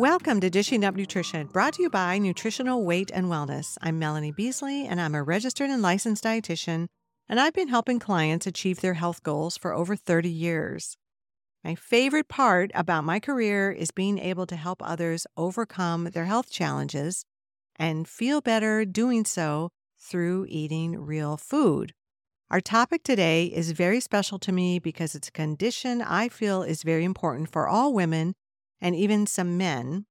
Welcome to Dishing Up Nutrition, brought to you by Nutritional Weight and Wellness. I'm Melanie Beasley, and I'm a registered and licensed dietitian, and I've been helping clients achieve their health goals for over 30 years. My favorite part about my career is being able to help others overcome their health challenges and feel better doing so through eating real food. Our topic today is very special to me because it's a condition I feel is very important for all women and even some men.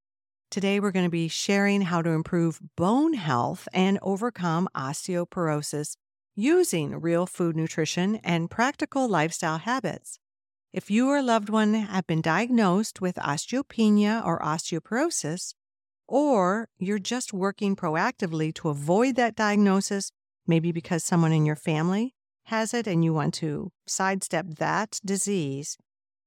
Today, we're going to be sharing how to improve bone health and overcome osteoporosis using real food nutrition and practical lifestyle habits. If you or a loved one have been diagnosed with osteopenia or osteoporosis, or you're just working proactively to avoid that diagnosis, maybe because someone in your family has it and you want to sidestep that disease,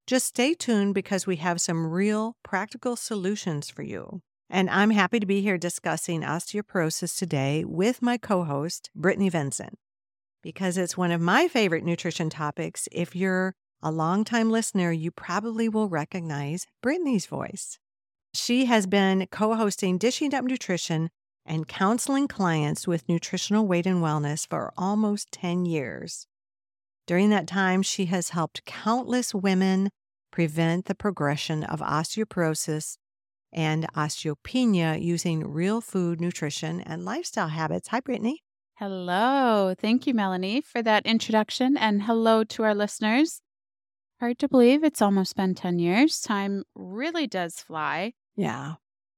just stay tuned because we have some real practical solutions for you. And I'm happy to be here discussing osteoporosis today with my co host, Brittany Vincent, because it's one of my favorite nutrition topics. If you're a longtime listener, you probably will recognize Brittany's voice. She has been co hosting Dishing Up Nutrition and counseling clients with nutritional weight and wellness for almost 10 years. During that time, she has helped countless women prevent the progression of osteoporosis and osteopenia using real food, nutrition, and lifestyle habits. Hi, Brittany. Hello. Thank you, Melanie, for that introduction. And hello to our listeners. Hard to believe it's almost been 10 years. Time really does fly. Yeah.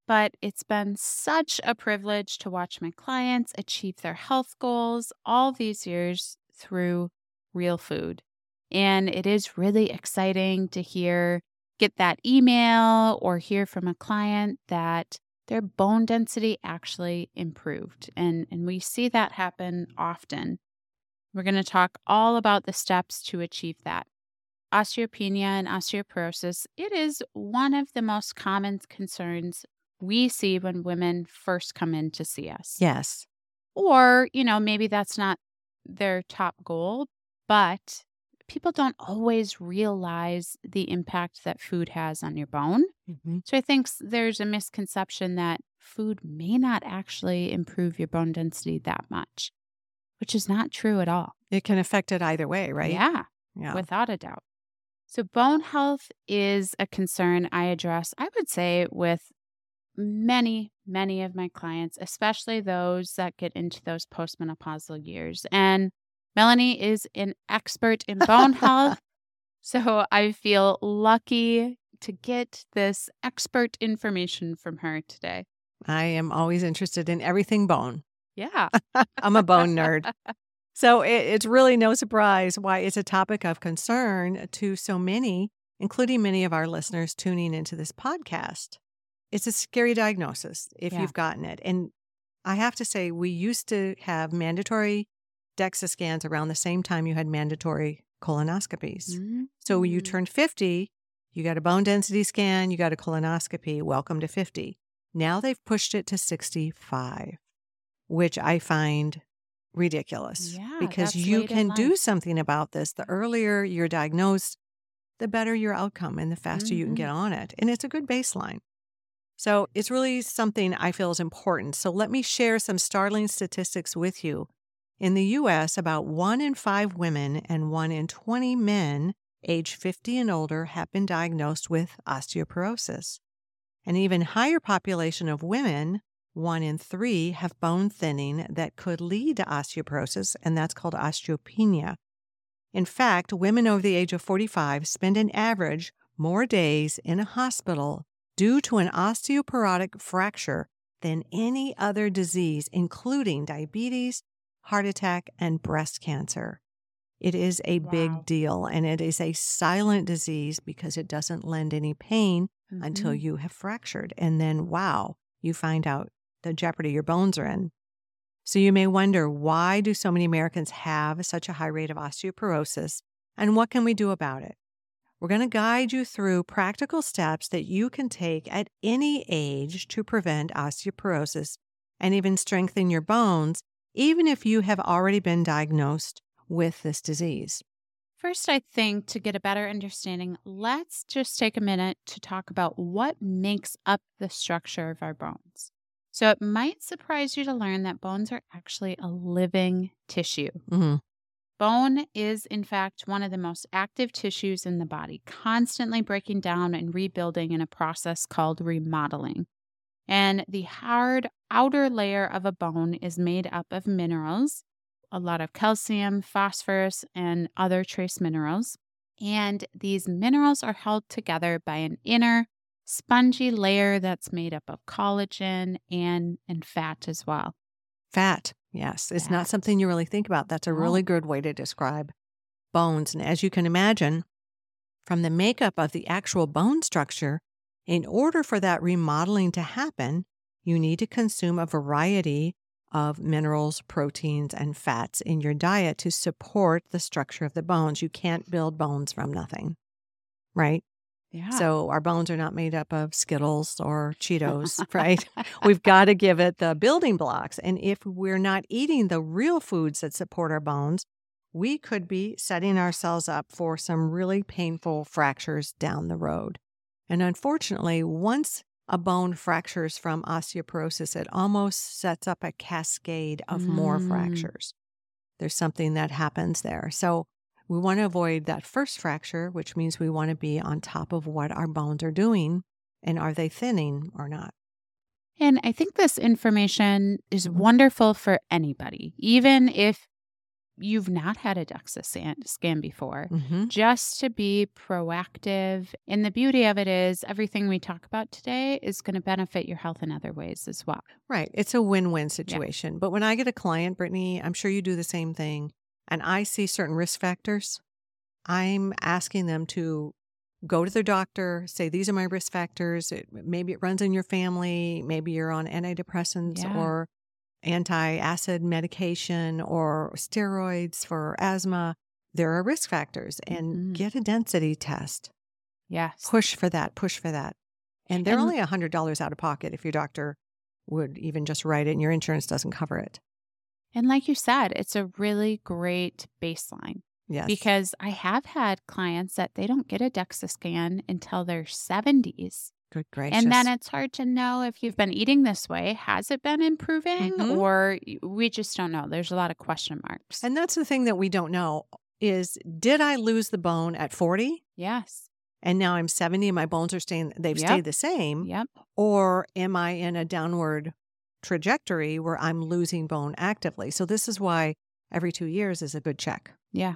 But it's been such a privilege to watch my clients achieve their health goals all these years through real food. And it is really exciting to hear, get that email or hear from a client that their bone density actually improved. And, and we see that happen often. We're going to talk all about the steps to achieve that. Osteopenia and osteoporosis, it is one of the most common concerns we see when women first come in to see us. Yes. Or, you know, maybe that's not their top goal, but people don't always realize the impact that food has on your bone. Mm-hmm. So I think there's a misconception that food may not actually improve your bone density that much, which is not true at all. It can affect it either way, right? Yeah, yeah. without a doubt. So, bone health is a concern I address, I would say, with many, many of my clients, especially those that get into those postmenopausal years. And Melanie is an expert in bone health. So I feel lucky to get this expert information from her today. I am always interested in everything bone. Yeah. I'm a bone nerd. So it, it's really no surprise why it's a topic of concern to so many, including many of our listeners tuning into this podcast. It's a scary diagnosis if yeah. you've gotten it. And I have to say, we used to have mandatory DEXA scans around the same time you had mandatory colonoscopies. Mm-hmm. So when you mm. turned 50, you got a bone density scan, you got a colonoscopy. Welcome to 50. Now they've pushed it to 65, which I find ridiculous yeah, because you can do something about this. The earlier you're diagnosed, the better your outcome and the faster mm-hmm. you can get mm-hmm. on it. And it's a good baseline. So it's really something I feel is important. So let me share some startling statistics with you in the U.S., about one in five women and one in 20 men age 50 and older have been diagnosed with osteoporosis. An even higher population of women, one in three, have bone thinning that could lead to osteoporosis, and that's called osteopenia. In fact, women over the age of 45 spend an average more days in a hospital due to an osteoporotic fracture than any other disease, including diabetes, heart attack, and breast cancer. It is a wow. big deal, and it is a silent disease because it doesn't lend any pain mm-hmm. until you have fractured. And then, wow, you find out the jeopardy your bones are in. So you may wonder why do so many Americans have such a high rate of osteoporosis and what can we do about it? We're going to guide you through practical steps that you can take at any age to prevent osteoporosis and even strengthen your bones even if you have already been diagnosed with this disease. First, I think to get a better understanding, let's just take a minute to talk about what makes up the structure of our bones. So, it might surprise you to learn that bones are actually a living tissue. Mm-hmm. Bone is, in fact, one of the most active tissues in the body, constantly breaking down and rebuilding in a process called remodeling. And the hard outer layer of a bone is made up of minerals, a lot of calcium, phosphorus, and other trace minerals. And these minerals are held together by an inner spongy layer that's made up of collagen and, and fat as well. Fat, yes. It's not something you really think about. That's a really good way to describe bones. And as you can imagine, from the makeup of the actual bone structure, in order for that remodeling to happen, you need to consume a variety of minerals, proteins, and fats in your diet to support the structure of the bones. You can't build bones from nothing, right? Yeah. So our bones are not made up of Skittles or Cheetos, right? We've got to give it the building blocks. And if we're not eating the real foods that support our bones, we could be setting ourselves up for some really painful fractures down the road. And unfortunately, once a bone fractures from osteoporosis, it almost sets up a cascade of more Mm. fractures. There's something that happens there. So we want to avoid that first fracture, which means we want to be on top of what our bones are doing and are they thinning or not. And I think this information is Mhm. wonderful for anybody, even if you've not had a DEXA scan, before, Mm-hmm. just to be proactive. And the beauty of it is everything we talk about today is going to benefit your health in other ways as well. Right. It's a win win situation. But when I get a client, Brittany, I'm sure you do the same thing, and I see certain risk factors, I'm asking them to go to their doctor, say, These are my risk factors. It, maybe it runs in your family. Maybe you're on antidepressants Yeah. or anti acid medication or steroids for asthma. There are risk factors, and Mhm. get a density test. Yes. Push for that, push for that. And they're And- only $100 out of pocket if your doctor would even just write it and your insurance doesn't cover it. And like you said, it's a really great baseline Yes. because I have had clients that they don't get a DEXA scan until their 70s. Good gracious. And then it's hard to know if you've been eating this way. Has it been improving? Mhm. Or we just don't know. There's a lot of question marks. and that's the thing that we don't know is did I lose the bone at 40 yes. and now I'm 70 and my bones are staying they've Yep. stayed the same Yep. or am I in a downward trajectory where I'm losing bone actively? So this is why every 2 years is a good check. Yeah,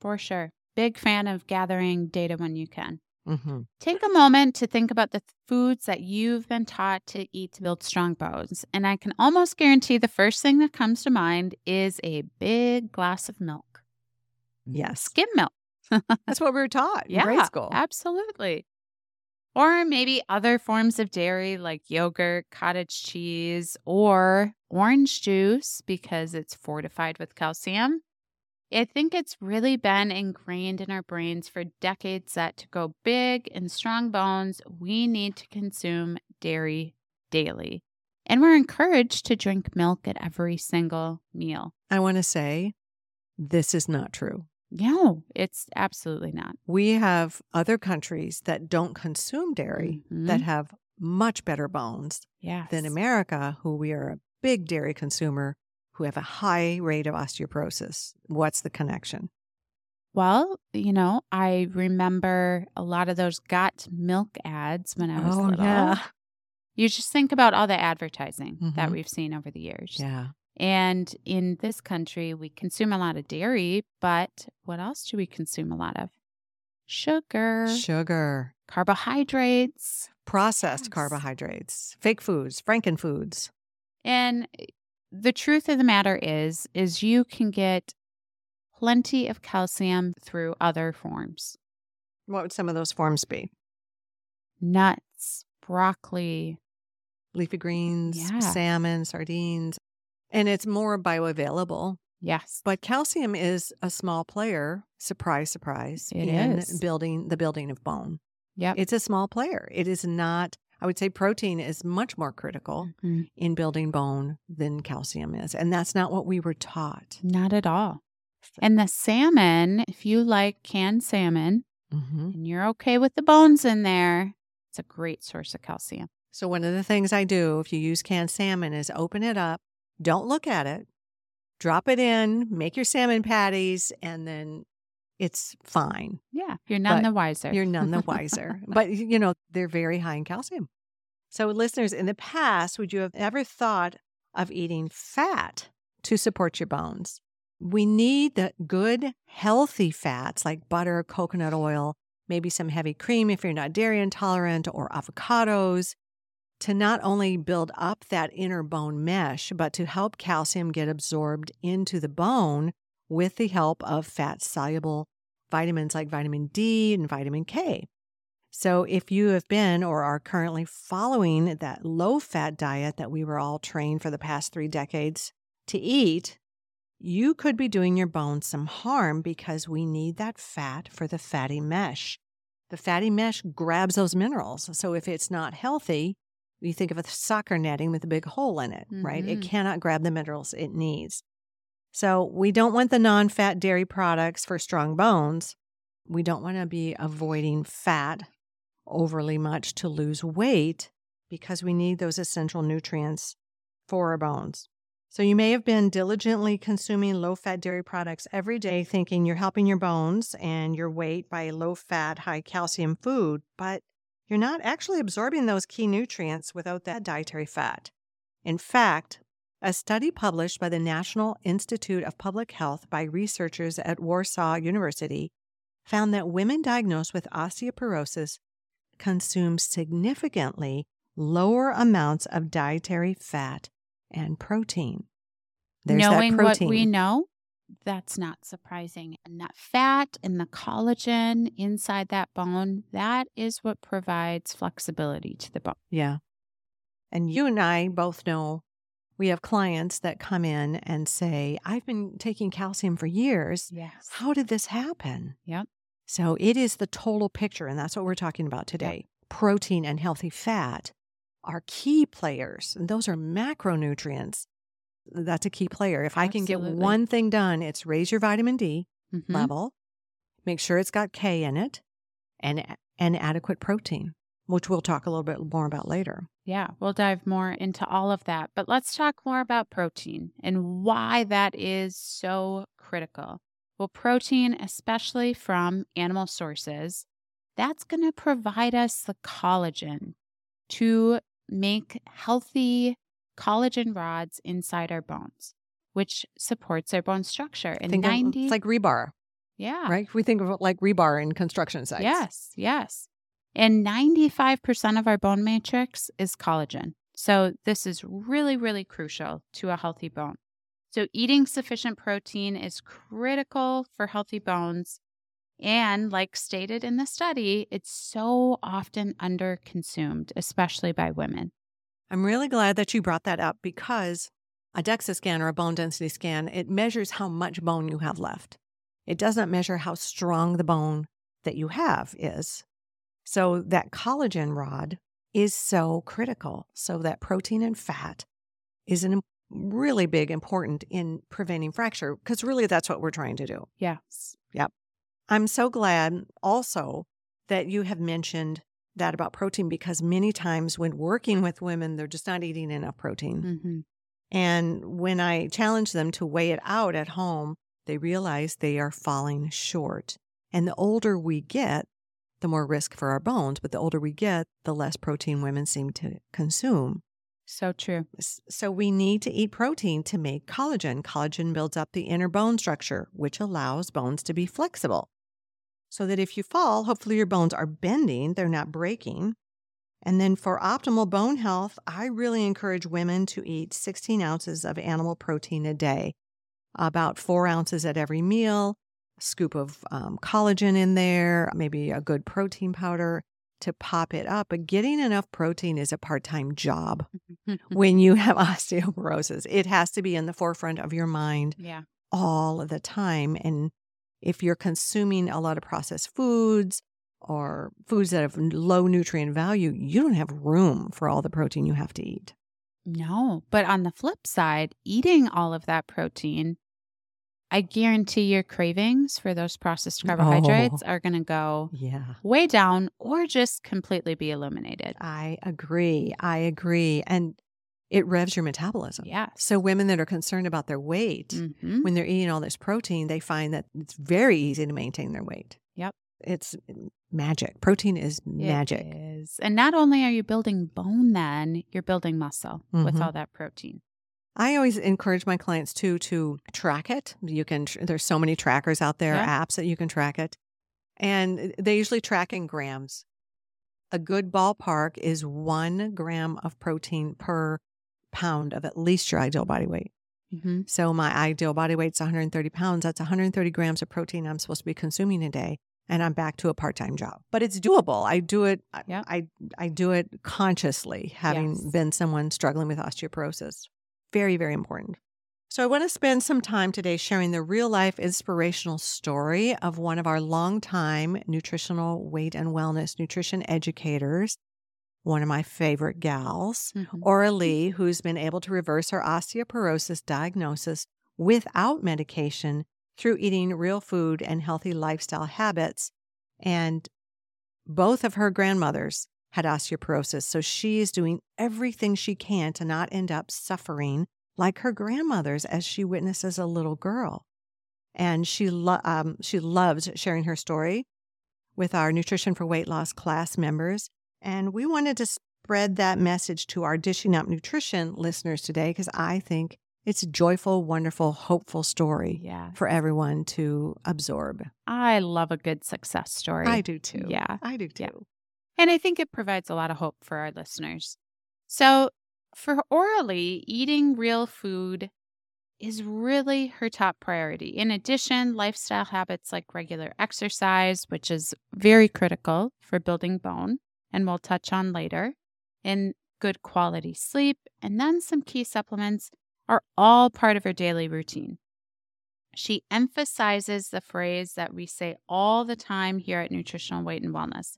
for sure. Big fan of gathering data when you can. Mhm. Take a moment to think about the foods that you've been taught to eat to build strong bones. And I can almost guarantee the first thing that comes to mind is a big glass of milk, Yes. skim milk. That's what we were taught in Yeah, grade school. absolutely. Or maybe other forms of dairy like yogurt, cottage cheese, or orange juice because it's fortified with calcium. I think it's really been ingrained in our brains for decades that to go big and strong bones, we need to consume dairy daily. And we're encouraged to drink milk at every single meal. I want to say this is not true. No, it's absolutely not. We have other countries that don't consume dairy that Mhm. have much better bones Yes. than America, who we are a big dairy consumer, who have a high rate of osteoporosis. What's the connection? Well, you know, I remember a lot of those got milk ads when I was Oh, little. yeah. You just think about all the advertising that Mhm. we've seen over the years. Yeah. And in this country, we consume a lot of dairy, but what else do we consume a lot of? Sugar, Sugar, carbohydrates. processed Yes. carbohydrates, fake foods, frankenfoods. And the truth of the matter is is you can get plenty of calcium through other forms. What would some of those forms be? Nuts, broccoli, Leafy greens, Yeah. salmon, sardines. And it's more bioavailable. yes. But calcium is a small player, surprise, surprise, It in is. building the building of bone. Yeah. It's a small player. It is not, I would say protein is much more critical Mhm. in building bone than calcium is. And that's not what we were taught. Not at all. And the salmon, if you like canned salmon Mm-hmm. and you're okay with the bones in there, it's a great source of calcium. So, one of the things I do if you use canned salmon is open it up, don't look at it, drop it in, make your salmon patties, and then it's fine. Yeah, you're none the wiser. You're none the wiser. but, you know, they're very high in calcium. So, listeners, in the past, would you have ever thought of eating fat to support your bones? We need the good, healthy fats like butter, coconut oil, maybe some heavy cream if you're not dairy intolerant, or avocados to not only build up that inner bone mesh, but to help calcium get absorbed into the bone with the help of fat soluble vitamins like vitamin D and vitamin K. So, if you have been or are currently following that low fat diet that we were all trained for the past three decades to eat, you could be doing your bones some harm because we need that fat for the fatty mesh. The fatty mesh grabs those minerals. So, if it's not healthy, you think of a soccer netting with a big hole in it, right? It Mhm. cannot grab the minerals it needs. So, we don't want the non fat dairy products for strong bones. We don't want to be avoiding fat overly much to lose weight because we need those essential nutrients for our bones. So, you may have been diligently consuming low fat dairy products every day, thinking you're helping your bones and your weight by low fat, high calcium food, but you're not actually absorbing those key nutrients without that dietary fat. In fact, a study published by the National Institute of Public Health by researchers at Warsaw University found that women diagnosed with osteoporosis consume significantly lower amounts of dietary fat and protein. There's Knowing that what we know, that's not surprising. And that fat and the collagen inside that bone, that is what provides flexibility to the bone. Yeah. And you and I both know we have clients that come in and say, I've been taking calcium for years. Yes. How did this happen? Yep. So it is the total picture. And that's what we're talking about today. Protein and healthy fat are key players. And those are macronutrients. That's a key player. If I can get one thing done, it's raise your vitamin D Mhm. level, make sure it's got K in it, and, and adequate protein, which we'll talk a little bit more about later. Yeah, we'll dive more into all of that. But let's talk more about protein and why that is so critical. Well, protein, especially from animal sources, that's going to provide us the collagen to make healthy collagen rods inside our bones, which supports our bone structure. And Think of- 90, it's like rebar, yeah, right? We think of it like rebar in construction sites. Yes, yes. And 95% of our bone matrix is collagen. So this is really, really crucial to a healthy bone. So eating sufficient protein is critical for healthy bones. And like stated in the study, it's so often under consumed, especially by women. I'm really glad that you brought that up because a DEXA scan or a bone density scan, it measures how much bone you have left. It does not measure how strong the bone that you have is. So that collagen rod is so critical. So that protein and fat is an really big important in preventing fracture because really that's what we're trying to do. Yes. Yep. I'm so glad also that you have mentioned that about protein because many times when working with women, they're just not eating enough protein. hmm And when I challenge them to weigh it out at home, they realize they are falling short. And the older we get, the more risk for our bones, but the older we get, the less protein women seem to consume. So true. So we need to eat protein to make collagen. Collagen builds up the inner bone structure, which allows bones to be flexible. So that if you fall, hopefully your bones are bending, they're not breaking. And then for optimal bone health, I really encourage women to eat 16 ounces of animal protein a day, about four ounces at every meal, scoop of um, collagen in there, maybe a good protein powder to pop it up. But getting enough protein is a part time job when you have osteoporosis. It has to be in the forefront of your mind yeah. all of the time. And if you're consuming a lot of processed foods or foods that have low nutrient value, you don't have room for all the protein you have to eat. No. But on the flip side, eating all of that protein I guarantee your cravings for those processed carbohydrates Oh. are going to go Yeah. way down or just completely be eliminated. I agree. I agree. And it revs your metabolism. Yeah. So women that are concerned about their weight, Mhm. when they're eating all this protein, they find that it's very easy to maintain their weight. Yep. It's magic. Protein is magic. It is. And not only are you building bone, then you're building muscle with Mhm. all that protein. I always encourage my clients too to track it. You can there's so many trackers out there, Yeah. apps that you can track it. And they usually track in grams. A good ballpark is 1 gram of protein per pound of at least your ideal body weight. hmm So my ideal body weight's 130 pounds. That's 130 grams of protein I'm supposed to be consuming a day, and I'm back to a part-time job. But it's doable. I do it. I- Yep. I I do it consciously, having Yes. been someone struggling with osteoporosis. Very very important. So I want to spend some time today sharing the real life inspirational story of one of our longtime nutritional weight and wellness nutrition educators, one of my favorite gals. Mhm. Aura Lee, who's been able to reverse her osteoporosis diagnosis without medication through eating real food and healthy lifestyle habits. And both of her grandmothers had osteoporosis. So she is doing everything she can to not end up suffering like her grandmothers as she witnesses a little girl. And she, lo- um, she loves sharing her story with our Nutrition for Weight Loss class members. And we wanted to spread that message to our Dishing Up Nutrition listeners today because I think it's a joyful, wonderful, hopeful story Yeah. for everyone to absorb. I love a good success story. I do too. Yeah. I do too. Yeah. And I think it provides a lot of hope for our listeners. So, for Orly, eating real food is really her top priority. In addition, lifestyle habits like regular exercise, which is very critical for building bone, and we'll touch on later, and good quality sleep, and then some key supplements are all part of her daily routine. She emphasizes the phrase that we say all the time here at Nutritional Weight and Wellness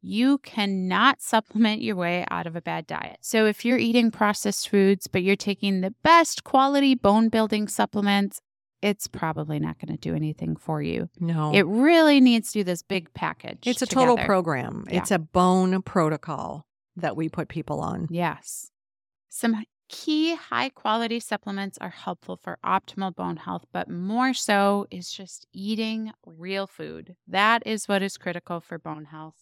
you cannot supplement your way out of a bad diet. So, if you're eating processed foods, but you're taking the best quality bone building supplements, it's probably not going to do anything for you. No. It really needs to do this big package. it's a total program. Yeah. It's a bone protocol that we put people on. Yes. Some key high quality supplements are helpful for optimal bone health, but more so is just eating real food. That is what is critical for bone health.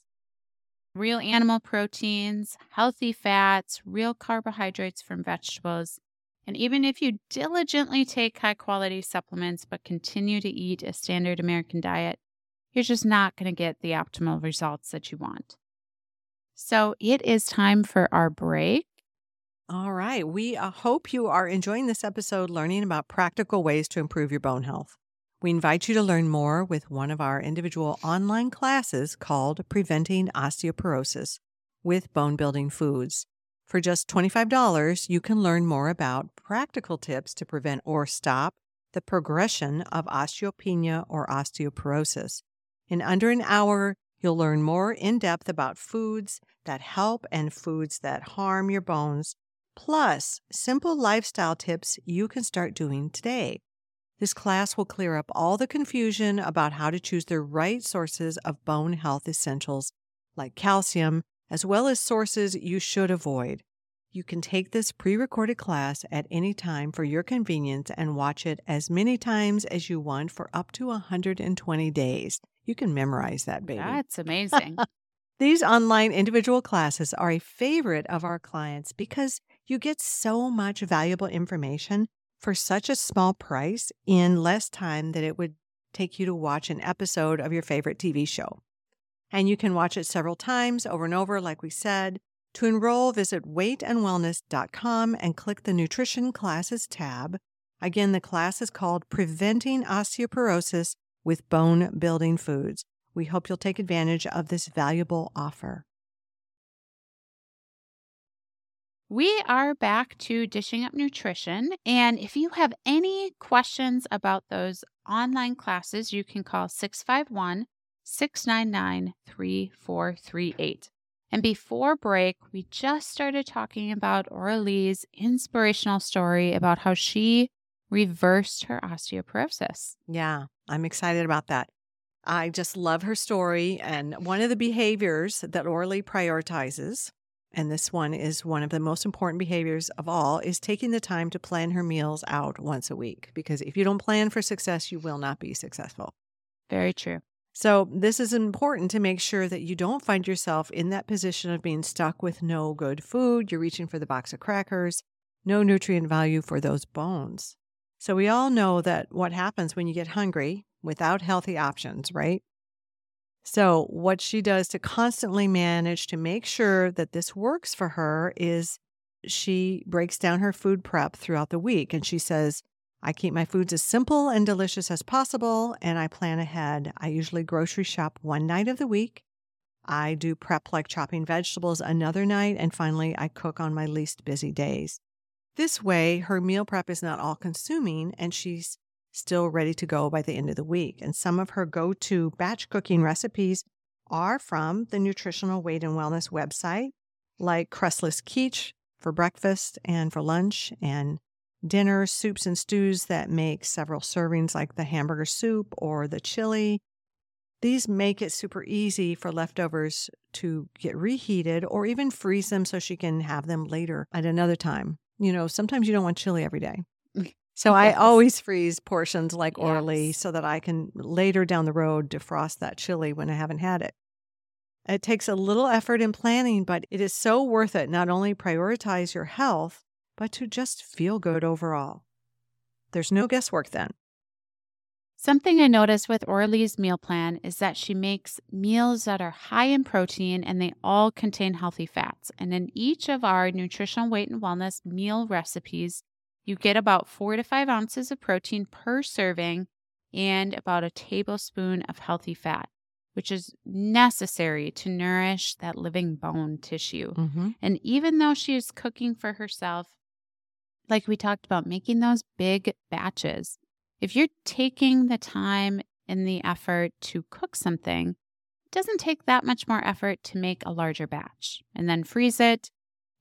Real animal proteins, healthy fats, real carbohydrates from vegetables. And even if you diligently take high quality supplements but continue to eat a standard American diet, you're just not going to get the optimal results that you want. So it is time for our break. All right. We uh, hope you are enjoying this episode learning about practical ways to improve your bone health. We invite you to learn more with one of our individual online classes called Preventing Osteoporosis with Bone Building Foods. For just $25, you can learn more about practical tips to prevent or stop the progression of osteopenia or osteoporosis. In under an hour, you'll learn more in depth about foods that help and foods that harm your bones, plus simple lifestyle tips you can start doing today. This class will clear up all the confusion about how to choose the right sources of bone health essentials like calcium, as well as sources you should avoid. You can take this pre recorded class at any time for your convenience and watch it as many times as you want for up to 120 days. You can memorize that, baby. That's amazing. These online individual classes are a favorite of our clients because you get so much valuable information for such a small price in less time than it would take you to watch an episode of your favorite TV show. And you can watch it several times over and over, like we said. To enroll, visit weightandwellness.com and click the Nutrition Classes tab. Again, the class is called Preventing Osteoporosis with Bone Building Foods. We hope you'll take advantage of this valuable offer. We are back to Dishing Up Nutrition. And if you have any questions about those online classes, you can call 651 699 3438. And before break, we just started talking about Oralee's inspirational story about how she reversed her osteoporosis. Yeah, I'm excited about that. I just love her story. And one of the behaviors that Orly prioritizes, and this one is one of the most important behaviors of all, is taking the time to plan her meals out once a week. Because if you don't plan for success, you will not be successful. Very true. So, this is important to make sure that you don't find yourself in that position of being stuck with no good food. You're reaching for the box of crackers, no nutrient value for those bones. So, we all know that what happens when you get hungry without healthy options, right? So, what she does to constantly manage to make sure that this works for her is she breaks down her food prep throughout the week and she says, I keep my foods as simple and delicious as possible, and I plan ahead. I usually grocery shop one night of the week. I do prep like chopping vegetables another night, and finally, I cook on my least busy days. This way, her meal prep is not all consuming, and she's still ready to go by the end of the week. And some of her go to batch cooking recipes are from the Nutritional Weight and Wellness website, like crustless quiche for breakfast and for lunch, and dinner, soups and stews that make several servings, like the hamburger soup or the chili. These make it super easy for leftovers to get reheated or even freeze them so she can have them later at another time. You know, sometimes you don't want chili every day. So yes. I always freeze portions like yes. Orly so that I can later down the road defrost that chili when I haven't had it. It takes a little effort in planning, but it is so worth it. Not only prioritize your health, but to just feel good overall. There's no guesswork then. Something I noticed with Orly's meal plan is that she makes meals that are high in protein and they all contain healthy fats. And in each of our nutritional weight and wellness meal recipes, you get about four to five ounces of protein per serving and about a tablespoon of healthy fat, which is necessary to nourish that living bone tissue. Mm-hmm. And even though she is cooking for herself, like we talked about, making those big batches. If you're taking the time and the effort to cook something, it doesn't take that much more effort to make a larger batch and then freeze it.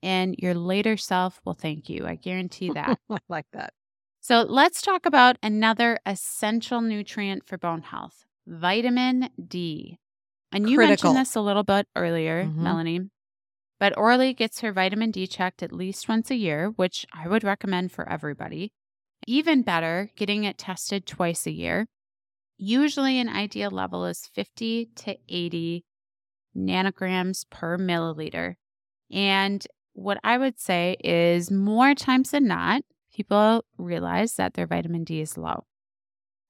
And your later self will thank you. I guarantee that. I like that. So let's talk about another essential nutrient for bone health vitamin D. And you Critical. mentioned this a little bit earlier, mm-hmm. Melanie. But Orly gets her vitamin D checked at least once a year, which I would recommend for everybody. Even better, getting it tested twice a year. Usually, an ideal level is 50 to 80 nanograms per milliliter. And what I would say is more times than not, people realize that their vitamin D is low.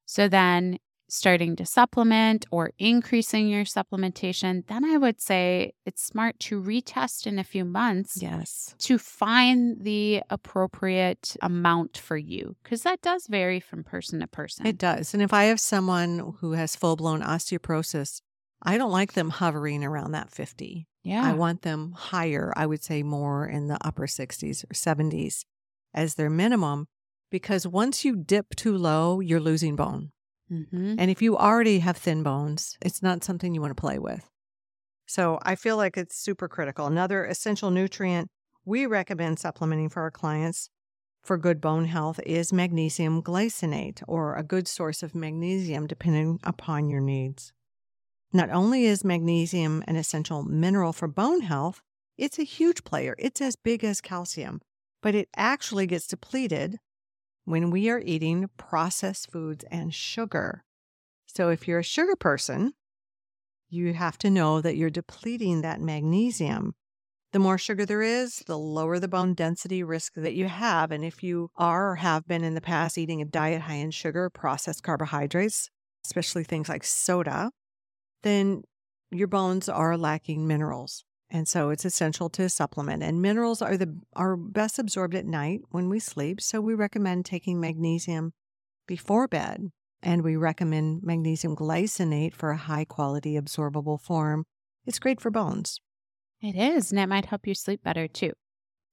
So then starting to supplement or increasing your supplementation, then I would say it's smart to retest in a few months. Yes. To find the appropriate amount for you, because that does vary from person to person. It does. And if I have someone who has full blown osteoporosis, I don't like them hovering around that 50. Yeah. I want them higher, I would say more in the upper 60s or 70s as their minimum, because once you dip too low, you're losing bone. Mm-hmm. And if you already have thin bones, it's not something you want to play with. So I feel like it's super critical. Another essential nutrient we recommend supplementing for our clients for good bone health is magnesium glycinate, or a good source of magnesium depending upon your needs. Not only is magnesium an essential mineral for bone health, it's a huge player. It's as big as calcium, but it actually gets depleted when we are eating processed foods and sugar. So, if you're a sugar person, you have to know that you're depleting that magnesium. The more sugar there is, the lower the bone density risk that you have. And if you are or have been in the past eating a diet high in sugar, processed carbohydrates, especially things like soda, then your bones are lacking minerals. And so it's essential to supplement. And minerals are the are best absorbed at night when we sleep. So we recommend taking magnesium before bed. And we recommend magnesium glycinate for a high quality absorbable form. It's great for bones. It is, and it might help you sleep better too.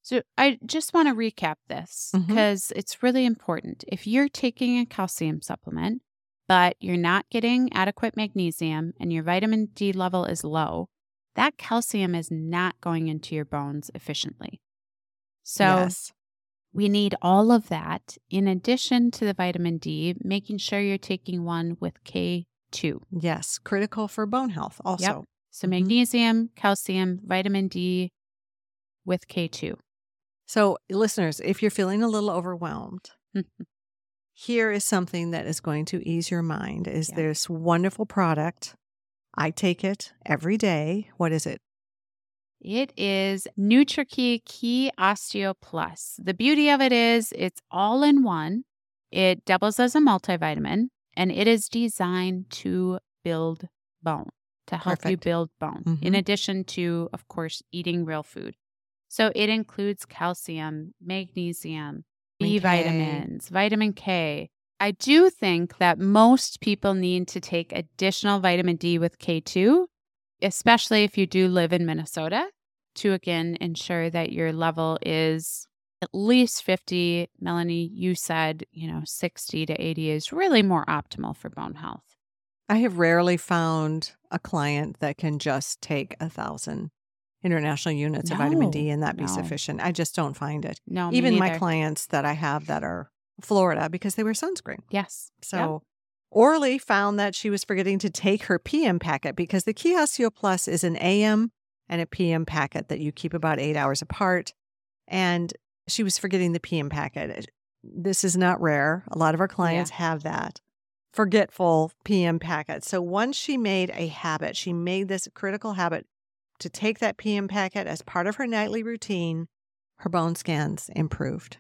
So I just want to recap this because mm-hmm. it's really important. If you're taking a calcium supplement, but you're not getting adequate magnesium and your vitamin D level is low, that calcium is not going into your bones efficiently. So, yes. We need all of that in addition to the vitamin D, making sure you're taking one with K2. Yes, critical for bone health also. Yep. So, Mhm. magnesium, calcium, vitamin D with K2. So, listeners, if you're feeling a little overwhelmed, here is something that is going to ease your mind is Yeah. this wonderful product. I take it every day. What is it? It is NutriKey Key Osteo Plus. The beauty of it is it's all in one. It doubles as a multivitamin and it is designed to build bone, to help you build bone, in Mhm. addition to, of course, eating real food. So it includes calcium, magnesium, B vitamins, vitamin K. I do think that most people need to take additional vitamin D with K2 especially if you do live in Minnesota, to again ensure that your level is at least 50. Melanie, you said, you know, 60 to 80 is really more optimal for bone health. I have rarely found a client that can just take a thousand international units of vitamin D and that be no. sufficient. I just don't find it. No, Even my clients that I have that are Florida because they wear sunscreen. Yes. So Orly found that she was forgetting to take her PM packet because the Key Osteo Plus is an AM and a PM packet that you keep about eight hours apart. And she was forgetting the PM packet. This is not rare. A lot of our clients have that forgetful PM packet. So once she made a habit, she made this critical habit to take that PM packet as part of her nightly routine, her bone scans improved.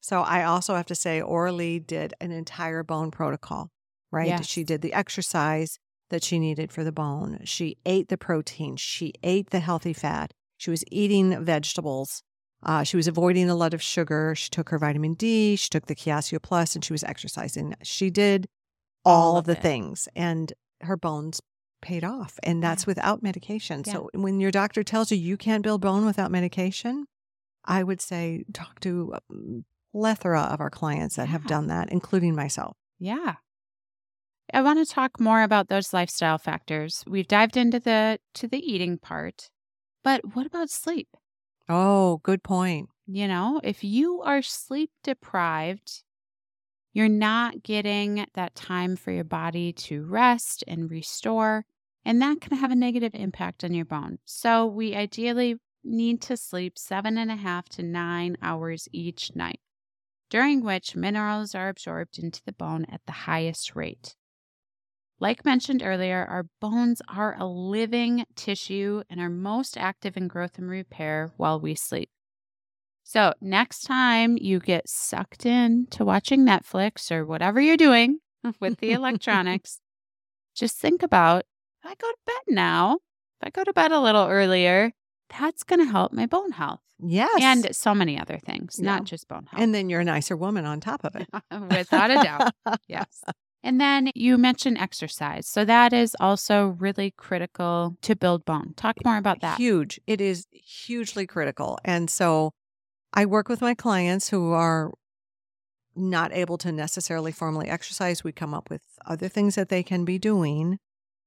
So I also have to say, Orly did an entire bone protocol, right? Yes. She did the exercise that she needed for the bone. She ate the protein. She ate the healthy fat. She was eating vegetables. Uh, she was avoiding a lot of sugar. She took her vitamin D. She took the Key Osteo Plus, and she was exercising. She did all, All of of the it. things, and her bones paid off. And that's without medication. Yeah. So when your doctor tells you you can't build bone without medication, I would say talk to a plethora of our clients that have done that, including myself. Yeah. I want to talk more about those lifestyle factors. We've dived into the to the eating part. But what about sleep? Oh, good point. You know, if you are sleep deprived, you're not getting that time for your body to rest and restore, and that can have a negative impact on your bone. So, we ideally need to sleep seven and a half to nine hours each night, during which minerals are absorbed into the bone at the highest rate. Like mentioned earlier, our bones are a living tissue and are most active in growth and repair while we sleep. So, next time you get sucked in to watching Netflix or whatever you're doing with the electronics, just think about if I go to bed now, if I go to bed a little earlier, that's going to help my bone health Yes. and so many other things, Yeah. not just bone health. and then you're a nicer woman on top of it. Without a doubt. Yes. And then you mentioned exercise. So that is also really critical to build bone. Talk more about that. Huge. It is hugely critical. And so I work with my clients who are not able to necessarily formally exercise. We come up with other things that they can be doing,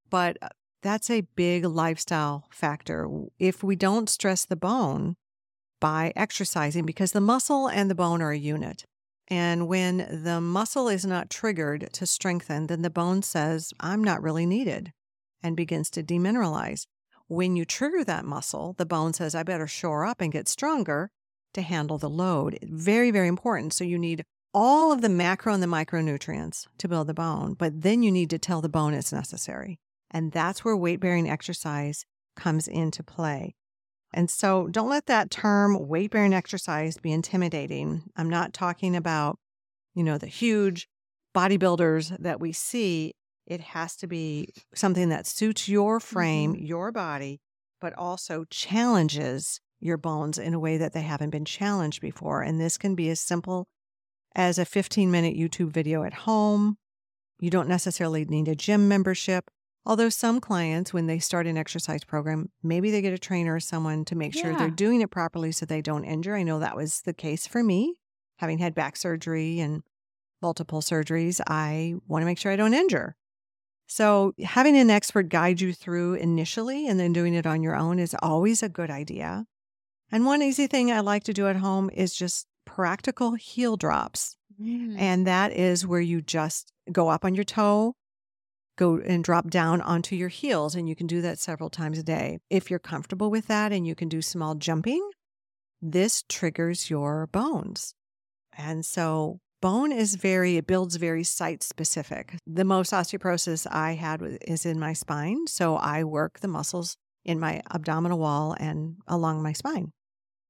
but uh, that's a big lifestyle factor. If we don't stress the bone by exercising, because the muscle and the bone are a unit. And when the muscle is not triggered to strengthen, then the bone says, I'm not really needed and begins to demineralize. When you trigger that muscle, the bone says, I better shore up and get stronger to handle the load. Very, very important. So you need all of the macro and the micronutrients to build the bone, but then you need to tell the bone it's necessary. And that's where weight bearing exercise comes into play. And so don't let that term weight bearing exercise be intimidating. I'm not talking about, you know, the huge bodybuilders that we see. It has to be something that suits your frame, mm-hmm. your body, but also challenges your bones in a way that they haven't been challenged before. And this can be as simple as a 15 minute YouTube video at home. You don't necessarily need a gym membership. Although some clients, when they start an exercise program, maybe they get a trainer or someone to make sure Yeah. they're doing it properly so they don't injure. I know that was the case for me, having had back surgery and multiple surgeries. I want to make sure I don't injure. So, having an expert guide you through initially and then doing it on your own is always a good idea. And one easy thing I like to do at home is just practical heel drops. Mm. And that is where you just go up on your toe, go and drop down onto your heels. And you can do that several times a day. If you're comfortable with that and you can do small jumping, this triggers your bones. And so bone is very, it builds very site specific. The most osteoporosis I had is in my spine. So I work the muscles in my abdominal wall and along my spine,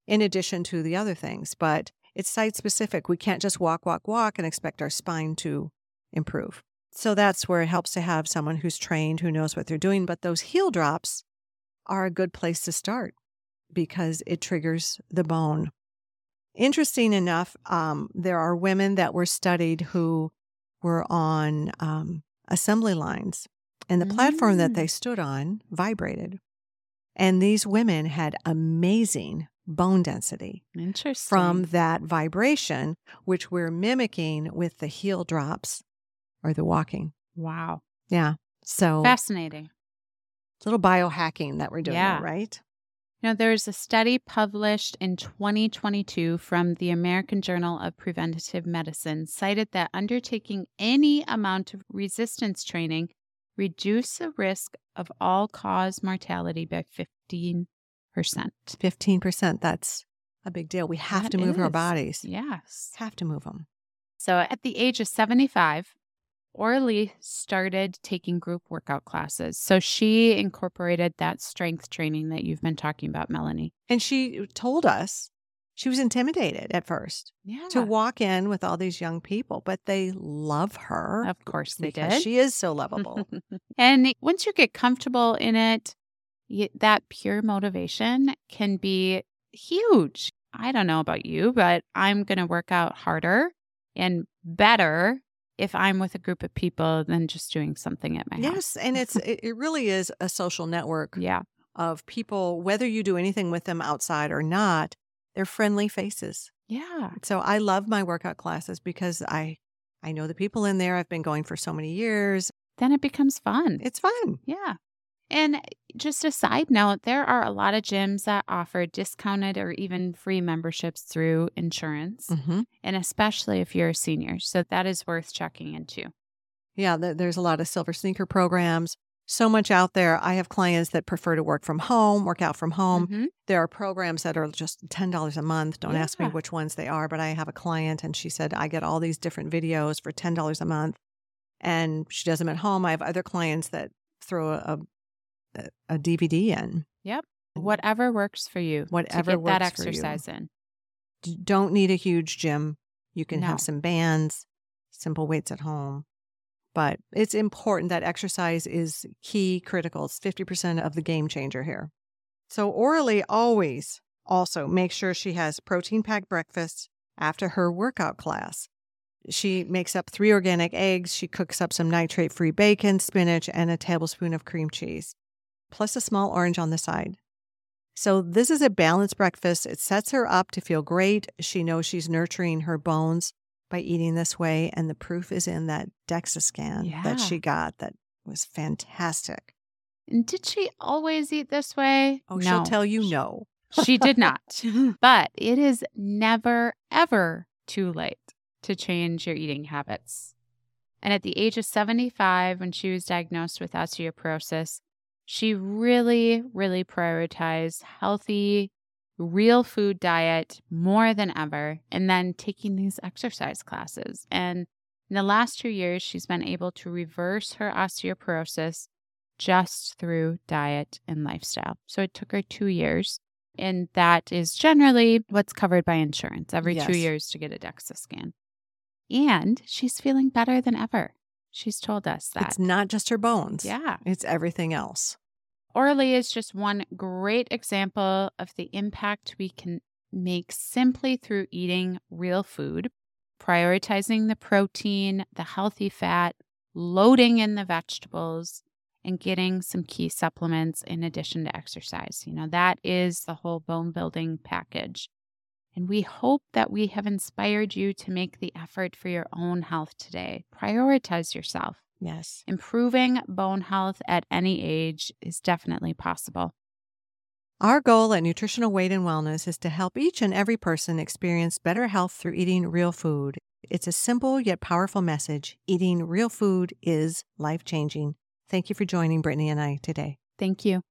in addition to the other things. But it's site specific. We can't just walk, walk, walk and expect our spine to improve. So that's where it helps to have someone who's trained, who knows what they're doing. But those heel drops are a good place to start because it triggers the bone. Interesting enough, um, there are women that were studied who were on um, assembly lines, and the platform that Mm. they stood on vibrated. And these women had amazing bone density Interesting. from that vibration, which we're mimicking with the heel drops or the walking. wow. Yeah. So, Fascinating. little biohacking that we're doing, there, Yeah. right? Now, there's a study published in 2022 from the American Journal of Preventative Medicine cited that undertaking any amount of resistance training reduced the risk of all cause mortality by 15%. 15%. That's a big deal. We have That to move our bodies. Yes. Have to move them. So at the age of 75, Orly started taking group workout classes. So she incorporated that strength training that you've been talking about, Melanie. And she told us she was intimidated at first Yeah. to walk in with all these young people, but they love her. Of course they because did. She is so lovable. and once you get comfortable in it, that pure motivation can be huge. I don't know about you, but I'm going to work out harder and better if I'm with a group of people than just doing something at my house. yes. And it's it, it really is a social network Yeah. of people, whether you do anything with them outside or not, they're friendly faces. Yeah. So I love my workout classes because I I know the people in there. I've been going for so many years. Then it becomes fun. It's fun. Yeah. And just a side note, there are a lot of gyms that offer discounted or even free memberships through insurance, hmm and especially if you're a senior. So that is worth checking into. Yeah, there's a lot of silver sneaker programs. So much out there. I have clients that prefer to work from home, work out from home. Mhm. There are programs that are just $10 a month. Don't ask me which ones they are, but I have a client and she said, I get all these different videos for $10 a month. And she does them at home. I have other clients that throw a, a, DVD in. Yep. Whatever works for you. Whatever that works for you. exercise in. Don't need a huge gym. You can No. have some bands, simple weights at home. But it's important that exercise is key, critical. It's 50% of the game changer here. So, Orly always also make sure she has protein packed breakfast after her workout class. She makes up three organic eggs. She cooks up some nitrate free bacon, spinach, and a tablespoon of cream cheese, plus a small orange on the side. So, this is a balanced breakfast. It sets her up to feel great. She knows she's nurturing her bones by eating this way. And the proof is in that DEXA scan Yeah. that she got that was fantastic. And did she always eat this way? Oh, she'll tell you no. she did not. But it is never, ever too late to change your eating habits. And at the age of 75, when she was diagnosed with osteoporosis, she really, really prioritized healthy, real food diet more than ever, and then taking these exercise classes. And in the last two years, she's been able to reverse her osteoporosis just through diet and lifestyle. So it took her two years. And that is generally what's covered by insurance every two years to get a DEXA scan. And she's feeling better than ever. She's told us that. It's not just her bones. yeah. It's everything else. Orly is just one great example of the impact we can make simply through eating real food, prioritizing the protein, the healthy fat, loading in the vegetables, and getting some key supplements in addition to exercise. You know, that is the whole bone building package. And we hope that we have inspired you to make the effort for your own health today. Prioritize yourself. Yes. Improving bone health at any age is definitely possible. Our goal at Nutritional Weight and Wellness is to help each and every person experience better health through eating real food. It's a simple yet powerful message. Eating real food is life changing. Thank you for joining Brittany and I today. Thank you.